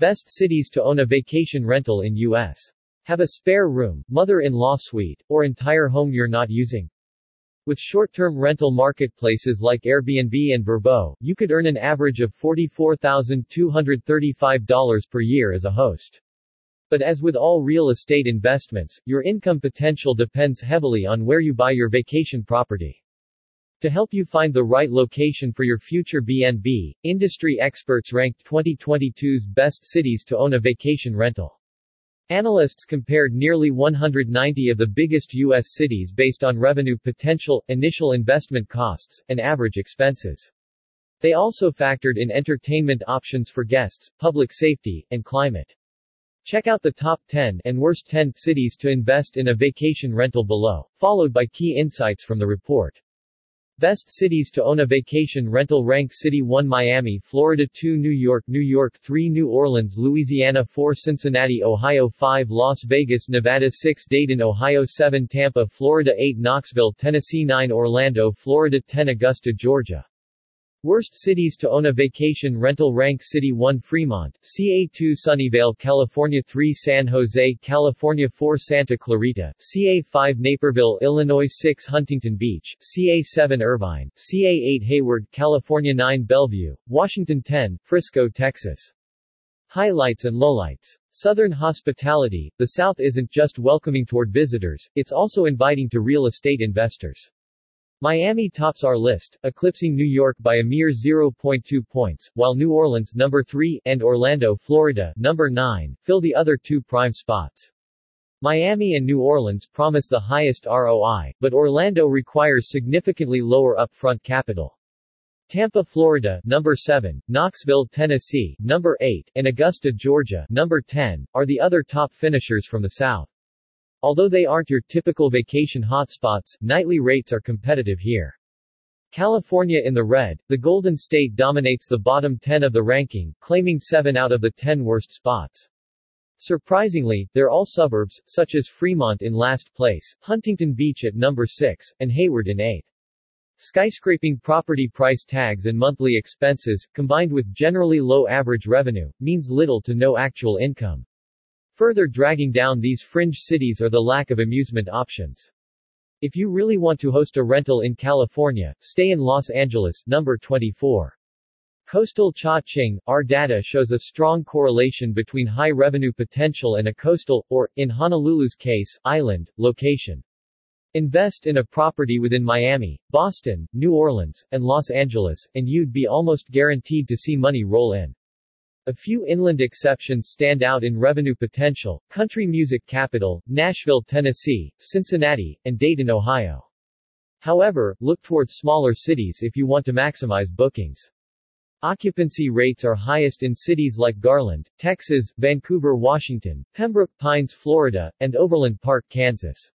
Best cities to own a vacation rental in U.S. Have a spare room, mother-in-law suite, or entire home you're not using? With short-term rental marketplaces like Airbnb and Vrbo, you could earn an average of $44,235 per year as a host. But as with all real estate investments, your income potential depends heavily on where you buy your vacation property. To help you find the right location for your future BNB, industry experts ranked 2022's best cities to own a vacation rental. Analysts compared nearly 190 of the biggest U.S. cities based on revenue potential, initial investment costs, and average expenses. They also factored in entertainment options for guests, public safety, and climate. Check out the top 10 and worst 10 cities to invest in a vacation rental below, followed by key insights from the report. Best cities to own a vacation rental rank City 1 Miami, Florida 2 New York, New York 3 New Orleans, Louisiana 4 Cincinnati, Ohio 5 Las Vegas, Nevada 6 Dayton, Ohio 7 Tampa, Florida 8 Knoxville, Tennessee 9 Orlando, Florida 10 Augusta, Georgia Worst cities to own a vacation rental rank City 1 Fremont, CA2 Sunnyvale, California 3 San Jose, California 4 Santa Clarita, CA5 Naperville, Illinois 6 Huntington Beach, CA7 Irvine, CA8 Hayward, California 9 Bellevue, Washington 10, Frisco, Texas. Highlights and lowlights. Southern hospitality, the South isn't just welcoming toward visitors, it's also inviting to real estate investors. Miami tops our list, eclipsing New York by a mere 0.2 points, while New Orleans number 3 and Orlando, Florida number 9 fill the other two prime spots. Miami and New Orleans promise the highest ROI, but Orlando requires significantly lower upfront capital. Tampa, Florida, number 7, Knoxville, Tennessee, number 8, and Augusta, Georgia, number 10, are the other top finishers from the South. Although they aren't your typical vacation hotspots, nightly rates are competitive here. California in the red, the Golden State dominates the bottom 10 of the ranking, claiming 7 out of the 10 worst spots. Surprisingly, they're all suburbs, such as Fremont in last place, Huntington Beach at number 6, and Hayward in 8th. Skyscraping property price tags and monthly expenses, combined with generally low average revenue, means little to no actual income. Further dragging down these fringe cities are the lack of amusement options. If you really want to host a rental in California, stay in Los Angeles, number 24. Coastal Cha-Ching, our data shows a strong correlation between high revenue potential and a coastal, or, in Honolulu's case, island, location. Invest in a property within Miami, Boston, New Orleans, and Los Angeles, and you'd be almost guaranteed to see money roll in. A few inland exceptions stand out in revenue potential, country music capital, Nashville, Tennessee, Cincinnati, and Dayton, Ohio. However, look toward smaller cities if you want to maximize bookings. Occupancy rates are highest in cities like Garland, Texas, Vancouver, Washington, Pembroke Pines, Florida, and Overland Park, Kansas.